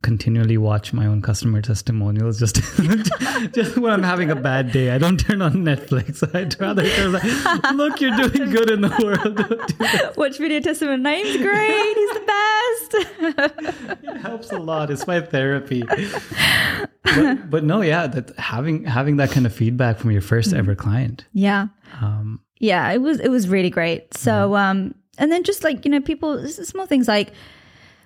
continually watch my own customer testimonials just just when I'm having a bad day. I don't turn on Netflix. I'd rather turn like, look, you're doing good in the world. Don't do that. Watch video testimony. Name's great. He's the best. It helps a lot. It's my therapy. But, but no, yeah, that having having that kind of feedback from your first ever client. yeah. Um, yeah it was it was really great so um and then just like you know people small things like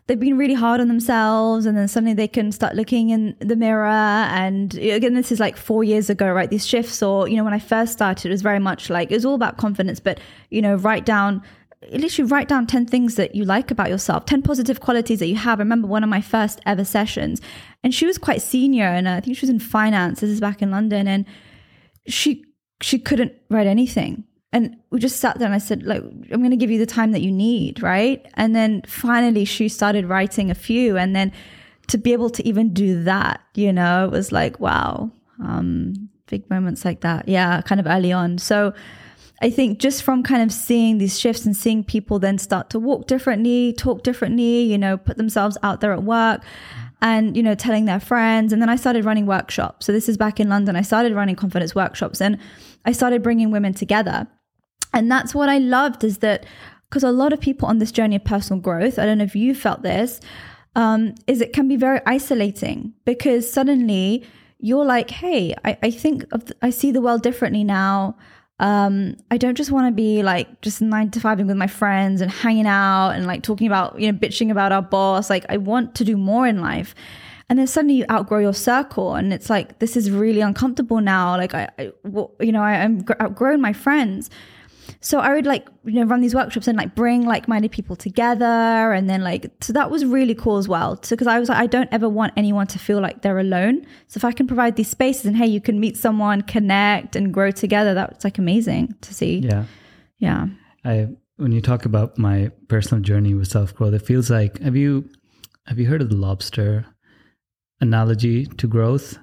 they've been really hard on themselves and then suddenly they can start looking in the mirror. And uh, again this is like four years ago right? These shifts or you know when i first started it was very much like it was all about confidence. But you know write down literally write down 10 things that you like about yourself 10 positive qualities that you have. I remember one of my first ever sessions and she was quite senior and uh, i think she was in finance. This is back in london and she she couldn't write anything and we just sat there and i said like i'm going to give you the time that you need right and then finally she started writing a few and then to be able to even do that you know it was like wow um big moments like that yeah kind of early on so I think just from kind of seeing these shifts and seeing people then start to walk differently, talk differently, you know, put themselves out there at work and, you know, telling their friends. And then I started running workshops. So this is back in London. I started running confidence workshops and I started bringing women together. And that's what I loved is that because a lot of people on this journey of personal growth, I don't know if you felt this, um, is it can be very isolating because suddenly you're like, hey, I, I think I see the world differently now. Um, I don't just want to be like just nine to five with my friends and hanging out and like talking about, you know, bitching about our boss. Like I want to do more in life. And then suddenly you outgrow your circle and it's like, this is really uncomfortable now. Like I, I you know, I, I'm gr- outgrown my friends. So I would like you know run these workshops and like bring like-minded people together, and then like so that was really cool as well. So because I was like, I don't ever want anyone to feel like they're alone. So if I can provide these spaces and hey, you can meet someone, connect, and grow together, that's like amazing to see. Yeah. Yeah. I when you talk about my personal journey with self growth, it feels like have you have you heard of the lobster analogy to growth?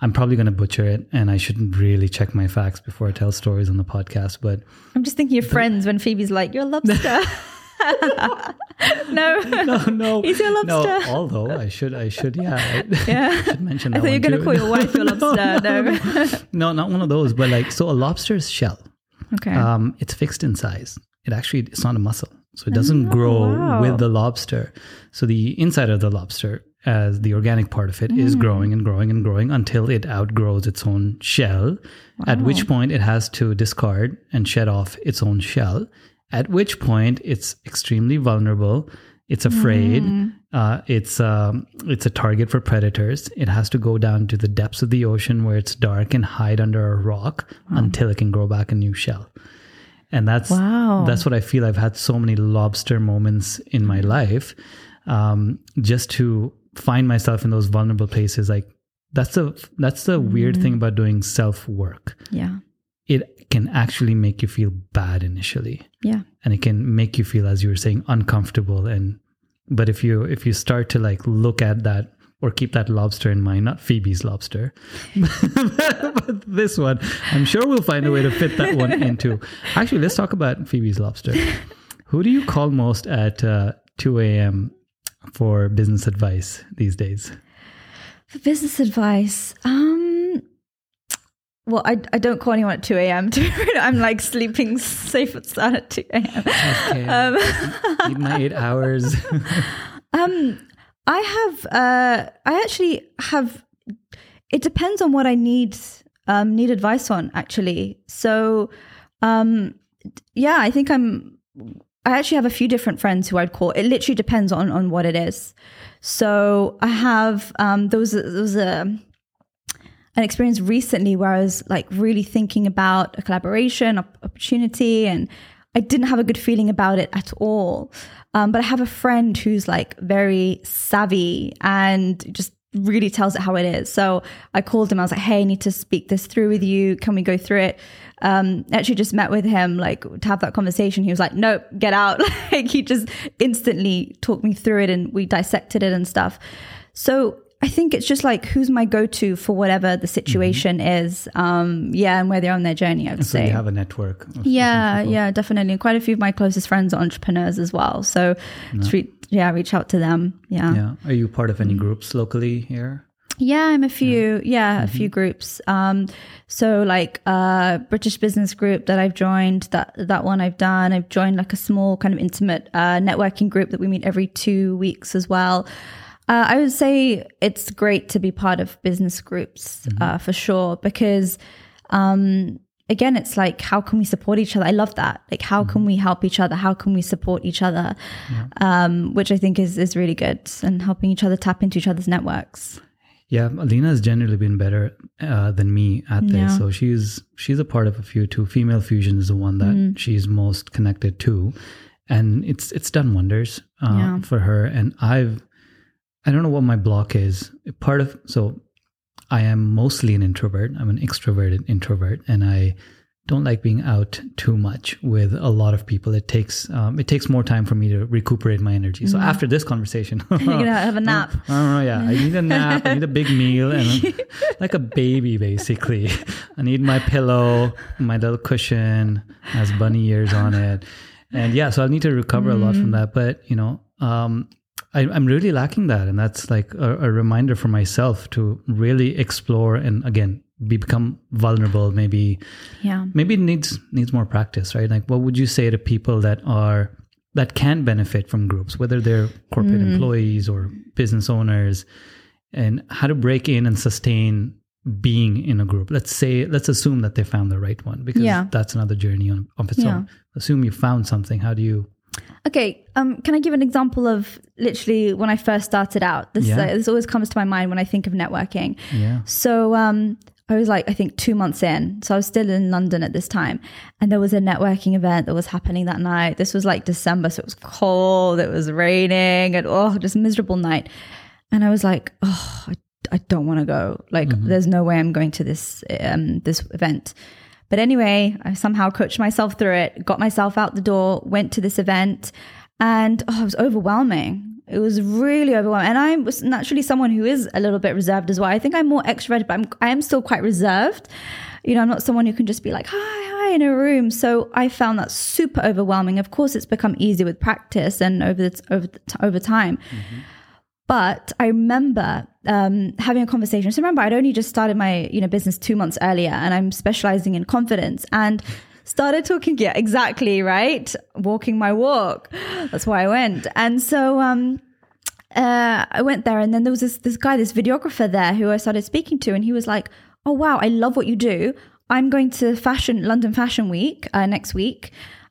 I'm probably going to butcher it, and I shouldn't really check my facts before I tell stories on the podcast. But I'm just thinking of friends when Phoebe's like, "You're a lobster." no, no, no, he's your lobster. No, although I should, I should, yeah, I Yeah. should mention that. I thought you were going to call your wife your lobster. No. no, not one of those. But like, so a lobster's shell, okay. um, it's fixed in size. It actually it's not a muscle, so it doesn't Oh, grow wow. with the lobster. So the inside of the lobster, as the organic part of it, is Mm. growing and growing and growing until it outgrows its own shell. At which point it has to discard and shed off its own shell. At which point it's extremely vulnerable. It's afraid. Mm. Uh, it's um, it's a target for predators. It has to go down to the depths of the ocean where it's dark and hide under a rock until it can grow back a new shell. And that's Wow. that's what I feel. I've had so many lobster moments in my life, um, just to find myself in those vulnerable places. Like that's the that's the weird thing about doing self work. yeah. It can actually make you feel bad initially Yeah. and it can make you feel as you were saying uncomfortable and but if you if you start to like look at that or keep that lobster in mind not phoebe's lobster but this one i'm sure we'll find a way to fit that one into actually let's talk about phoebe's lobster who do you call most at uh, 2 a.m for business advice these days For business advice, um, well, I, I don't call anyone at 2 a.m. I'm like sleeping safe sound at 2 a.m. okay Um, my eight hours Um, I have, uh, I actually have, it depends on what I need, um, need advice on actually. So, um, yeah, I think I'm, I actually have a few different friends who I'd call. It literally depends on, on what it is. So I have, um, there was, there was a, an experience recently where I was like really thinking about a collaboration op- opportunity and I didn't have a good feeling about it at all. Um, but I have a friend who's like very savvy and just really tells it how it is. So I called him. I was like, "Hey, I need to speak this through with you. Can we go through it?" Um, actually, just met with him like to have that conversation. He was like, "Nope, get out!" like he just instantly talked me through it, and we dissected it and stuff. So I think it's just like who's my go-to for whatever the situation is. Um, yeah, and where they're on their journey. I would Mm-hmm. so say. you have a network Yeah, yeah, definitely. And quite a few of my closest friends are entrepreneurs as well. So, just re- yeah, reach out to them. Yeah. yeah are you part of any groups locally here Yeah, I'm a few, yeah, a few groups. Um, so like uh British business group that I've joined, that that one I've done. I've joined like a small kind of intimate uh, networking group that we meet every two weeks as well. Uh, I would say it's great to be part of business groups uh, for sure because um, again, it's like how can we support each other? I love that. Like how can we help each other? How can we support each other? Um, which I think is is really good and helping each other tap into each other's networks. Yeah, Alina has generally been better uh, than me at this. Yeah. So she's she's a part of a few too. Female Fusion is the one that Mm. she's most connected to, and it's it's done wonders uh, Yeah. for her. And I've I don't know what my block is. Part of so I am mostly an introvert. I'm an extroverted introvert, and I don't like being out too much with a lot of people. It takes um, it takes more time for me to recuperate my energy. So after this conversation, You're gonna have a nap. I don't know. Yeah, I need a nap. I need a big meal, and like a baby, basically. I need my pillow, my little cushion has bunny ears on it, and yeah. So I need to recover a lot from that. But you know, um, I, I'm really lacking that, and that's like a, a reminder for myself to really explore and again be, become vulnerable. Maybe Yeah. maybe it needs needs more practice right like what would you say to people that are that can benefit from groups whether they're corporate mm-hmm. employees or business owners and how to break in and sustain being in a group let's say let's assume that they found the right one because Yeah. that's another journey on, of its Yeah. own assume you found something how do you Okay, um, can I give an example of literally when I first started out? This, Yeah. uh, this always comes to my mind when I think of networking. yeah So um, I was like, I think two months in. So I was still in London at this time. And there was a networking event that was happening that night. This was like December. So it was cold, it was raining, and oh, just miserable night. And I was like, oh, I, I don't want to go. Like, there's no way I'm going to this um, this event. But anyway, I somehow coached myself through it, got myself out the door, went to this event, and oh, it was overwhelming. It was really overwhelming. And I was naturally someone who is a little bit reserved as well. I think I'm more extroverted, but I'm, I am still quite reserved. You know, I'm not someone who can just be like, hi, hi in a room. So I found that super overwhelming. Of course, it's become easier with practice and over, the, over, the, over time. Mm-hmm. But I remember um, having a conversation. So remember, I'd only just started my you know business two months earlier, and I'm specializing in confidence and started talking. Yeah, exactly right. Walking my walk. That's why I went. And so um, uh, I went there, and then there was this this guy, this videographer there, who I started speaking to, and he was like, "Oh wow, I love what you do. I'm going to fashion London Fashion Week uh, next week."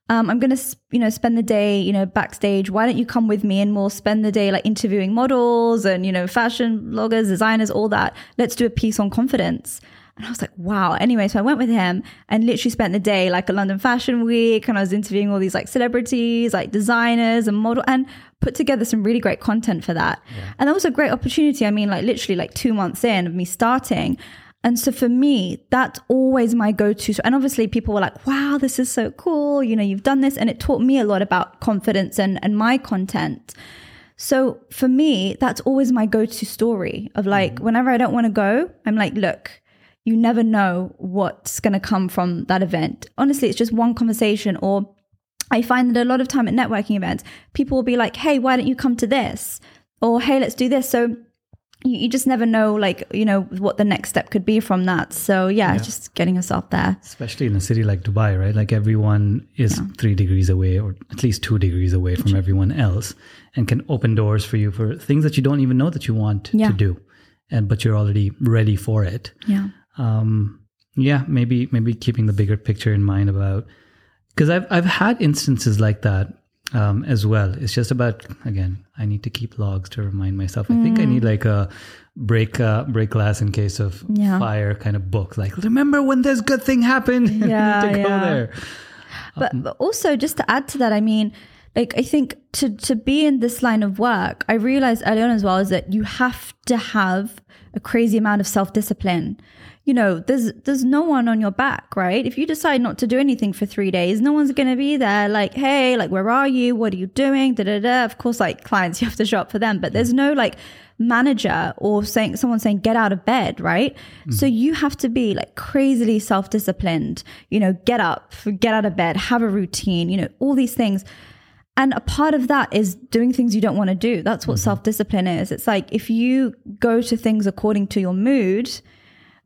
Um, I'm going to, you know, spend the day, you know, backstage. Why don't you come with me and we'll spend the day like interviewing models and, you know, fashion bloggers, designers, all that. Let's do a piece on confidence. And I was like, wow. Anyway, so I went with him and literally spent the day like a London Fashion Week and I was interviewing all these like celebrities, like designers and model and put together some really great content for that. Yeah. And that was a great opportunity. I mean, like literally like two months in of me starting. And so for me, that's always my go to. And obviously, people were like, wow, this is so cool. You know, you've done this. And it taught me a lot about confidence and, and my content. So for me, that's always my go to story of like, mm-hmm. whenever I don't want to go, I'm like, look, you never know what's going to come from that event. Honestly, it's just one conversation or I find that a lot of time at networking events, people will be like, hey, why don't you come to this? Or hey, let's do this. So you, you, just never know like you know what the next step could be from that so yeah, yeah. just getting yourself there especially in a city like dubai right like everyone is yeah. three degrees away or at least two degrees away from everyone else and can open doors for you for things that you don't even know that you want yeah. to do and but you're already ready for it yeah um yeah maybe maybe keeping the bigger picture in mind about because i've i've had instances like that um, as well. It's just about again. I need to keep logs to remind myself. I think I need mm. like a break uh, break glass in case of yeah. fire kind of book. Like remember when this good thing happened. Yeah, to go yeah. there. But, um, but also just to add to that, I mean, like I think to to be in this line of work, I realized early on as well is that you have to have a crazy amount of self discipline you know, there's there's no one on your back, right? If you decide not to do anything for three days, no one's gonna be there like, hey, like where are you? What are you doing? Da da da. Of course, like clients, you have to show up for them, but there's no like manager or saying someone saying get out of bed, right? Mm-hmm. So you have to be like crazily self-disciplined, you know, get up, get out of bed, have a routine, you know, all these things. And a part of that is doing things you don't want to do. That's what mm-hmm. self-discipline is. It's like if you go to things according to your mood,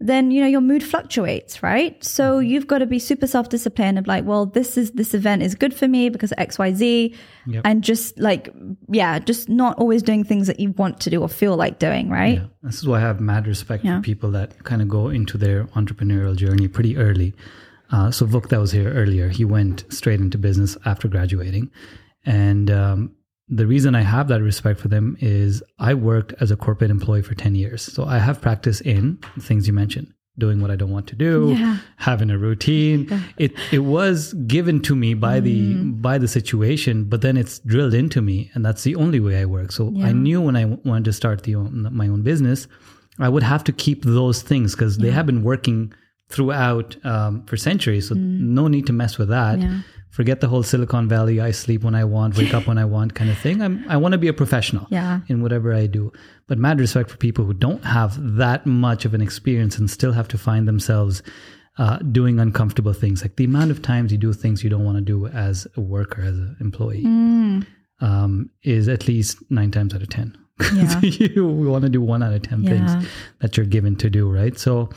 then you know your mood fluctuates right so mm-hmm. you've got to be super self-disciplined of like well this is this event is good for me because of xyz yep. and just like yeah just not always doing things that you want to do or feel like doing right yeah. this is why i have mad respect yeah. for people that kind of go into their entrepreneurial journey pretty early uh, so Vuk that was here earlier he went straight into business after graduating and um, the reason I have that respect for them is I worked as a corporate employee for 10 years. So I have practice in things you mentioned doing what I don't want to do, yeah. having a routine. Yeah. It it was given to me by mm. the by the situation, but then it's drilled into me, and that's the only way I work. So yeah. I knew when I wanted to start the own, my own business, I would have to keep those things because they have been working throughout um, for centuries. So mm. no need to mess with that forget the whole Silicon Valley, I sleep when I want, wake up when I want kind of thing. I'm, I want to be a professional yeah. in whatever I do. But mad respect for people who don't have that much of an experience and still have to find themselves uh, doing uncomfortable things. Like the amount of times you do things you don't want to do as a worker, as an employee, mm. um, is at least nine times out of 10. Yeah. you want to do one out of 10 yeah. things that you're given to do, right? So,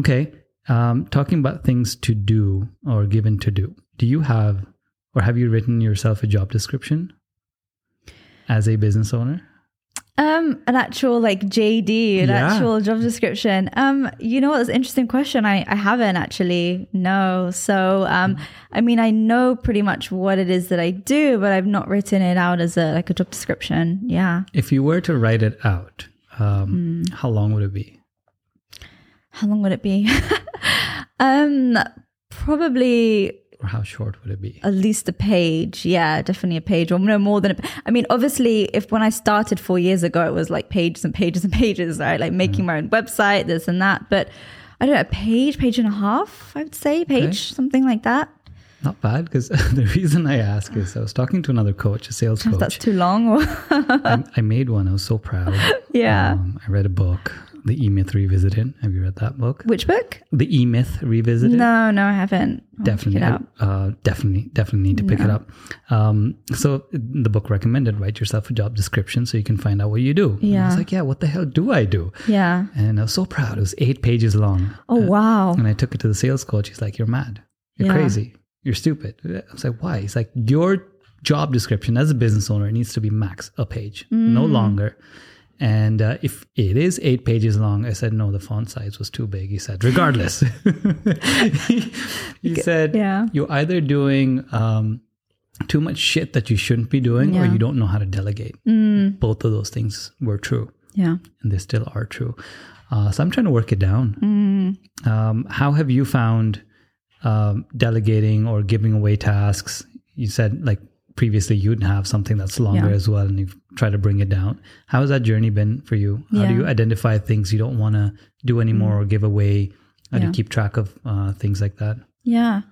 okay. Um, talking about things to do or given to do do you have or have you written yourself a job description as a business owner? Um, an actual like JD, an yeah. actual job description. Um, you know what? It's an interesting question. I, I haven't actually. No. So, um, mm. I mean, I know pretty much what it is that I do, but I've not written it out as a like a job description. Yeah. If you were to write it out, um, mm. how long would it be? how long would it be? um, probably Or how short would it be? at least a page. Yeah, definitely a page or no more than a I mean, obviously if when I started 4 years ago it was like pages and pages and pages, right? Like making my own website, this and that, but I don't know, a page, page and a half, I would say, page, something like that. Not bad because the reason I ask is I was talking to another coach, a sales coach. that's too long I, I made one. I was so proud. yeah. Um, I read a book, The E Myth Revisited. Have you read that book? Which book? The E Myth Revisited. No, no, I haven't. I'll definitely, Check it out. uh, definitely, definitely need to pick it up. Um, so the book recommended write yourself a job description so you can find out what you do. And I Yeah. was like, yeah, what the hell do I do? Yeah. And I was so proud. It was eight pages long. Oh, wow. And I took it to the sales coach. He's like, You're mad. You're Yeah. crazy. You're stupid. I was like, Why? He's like, Your job description as a business owner needs to be max a page, no Mm. longer. And uh, if it is eight pages long, I said, No, the font size was too big. He said, Regardless. he, he said, yeah. You're either doing um, too much shit that you shouldn't be doing or you don't know how to delegate. Mm, Both of those things were true yeah. and they still are true. Uh, so I'm trying to work it down. Mm. Um, how have you found um, delegating or giving away tasks? You said like previously you'd have something that's longer Yeah. as well, and you've tried to bring it down. How has that journey been for you? How do Yeah. Mm. you identify things you don't want to do anymore or give away? How do you keep track of uh, things like that? Yeah.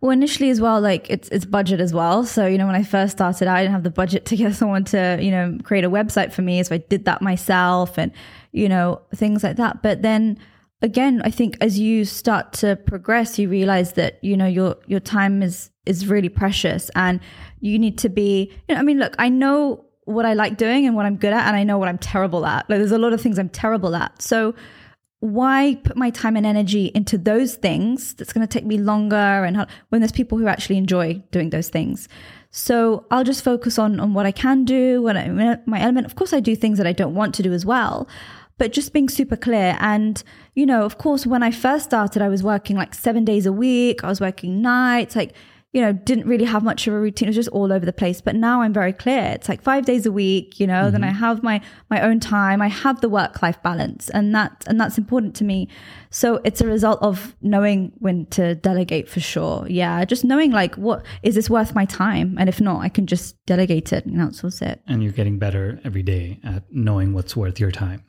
Well, initially as well, like it's it's budget as well. So you know, when I first started, I didn't have the budget to get someone to you know create a website for me, so I did that myself, and you know things like that. But then again, I think as you start to progress, you realize that you know your your time is is really precious, and you need to be. You know, I mean, look, I know what I like doing and what I'm good at, and I know what I'm terrible at. Like, there's a lot of things I'm terrible at. So why put my time and energy into those things that's going to take me longer and when there's people who actually enjoy doing those things? So i'll just focus on on what i can do when i my element. Of course i do things that i don't want to do as well but just being super clear. And you know of course when i first started i was working like seven days a week. I was working nights. Like you know, didn't really have much of a routine. It was just all over the place. But now I'm very clear. It's like five days a week, you know, then I mm-hmm. have my my own time. I have the work life balance and that and that's important to me. So it's a result of knowing when to delegate for sure. Yeah. Just knowing like what is this worth my time? And if not, I can just delegate it and outsource it. And you're getting better every day at knowing what's worth your time.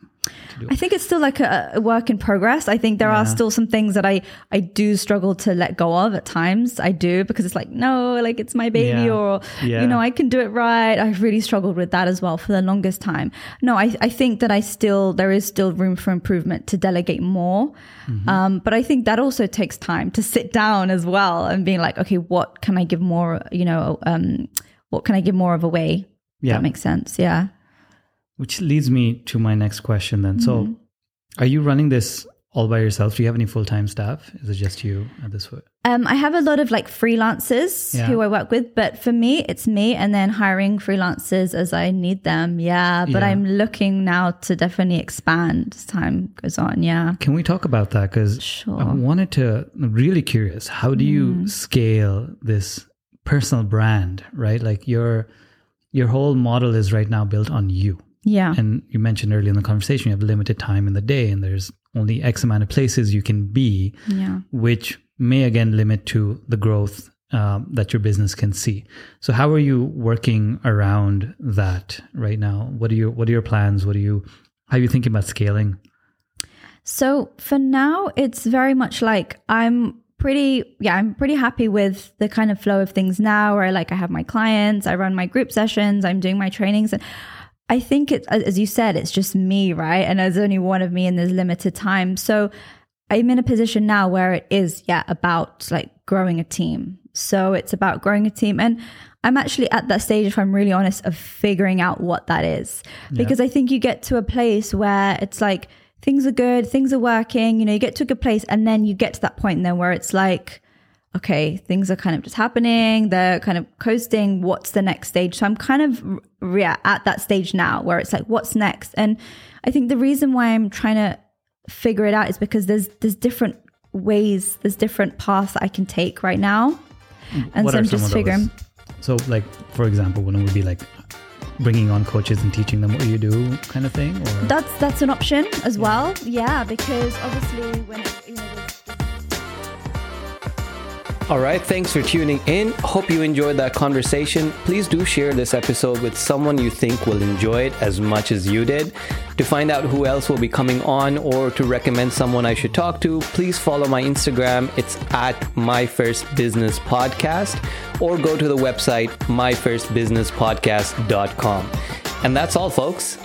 I think it's still like a, a work in progress. I think there are still some things that I I do struggle to let go of at times. I do because it's like no, like it's my baby, Yeah. or Yeah. you know I can do it right. I've really struggled with that as well for the longest time. No, I I think that I still there is still room for improvement to delegate more. Mm-hmm. Um, but I think that also takes time to sit down as well and being like, okay, what can I give more? You know, um, what can I give more of away? Yeah. That makes sense. Yeah. Which leads me to my next question then. Mm-hmm. So, are you running this all by yourself? Do you have any full time staff? Is it just you at this point? Um, I have a lot of like freelancers Yeah. who I work with, but for me, it's me and then hiring freelancers as I need them. Yeah. But Yeah. I'm looking now to definitely expand as time goes on. Yeah. Can we talk about that? Because Sure. I wanted to, I'm really curious. How do you Mm. scale this personal brand, right? Like your your whole model is right now built on you. Yeah. And you mentioned earlier in the conversation, you have limited time in the day, and there's only X amount of places you can be, Yeah. which may again limit to the growth um, that your business can see. So, how are you working around that right now? What are your What are your plans? What are you How are you thinking about scaling? So for now, it's very much like I'm pretty, yeah, I'm pretty happy with the kind of flow of things now where like I have my clients, I run my group sessions, I'm doing my trainings. And I think it's, as you said, it's just me, right? And there's only one of me and there's limited time. So I'm in a position now where it is, yeah, about like growing a team. So it's about growing a team. And I'm actually at that stage, if I'm really honest, of figuring out what that is. Because I think you get to a place where it's like things are good, things are working, you know, you get to a good place. And then you get to that point then where it's like, okay, things are kind of just happening. They're kind of coasting. What's the next stage? So I'm kind of yeah, at that stage now where it's like, what's next? And I think the reason why I'm trying to figure it out is because there's there's different ways, there's different paths that I can take right now. Mm. And What so I'm just figuring. So, like for example, when it would be like, bringing on coaches and teaching them what you do, kind of thing? Or? That's that's an option as well. Yeah, because obviously when you know, All right, thanks for tuning in. Hope you enjoyed that conversation. Please do share this episode with someone you think will enjoy it as much as you did. To find out who else will be coming on or to recommend someone I should talk to, please follow my Instagram. It's at My First Business Podcast or go to the website myfirstbusinesspodcast.com. And that's all, folks.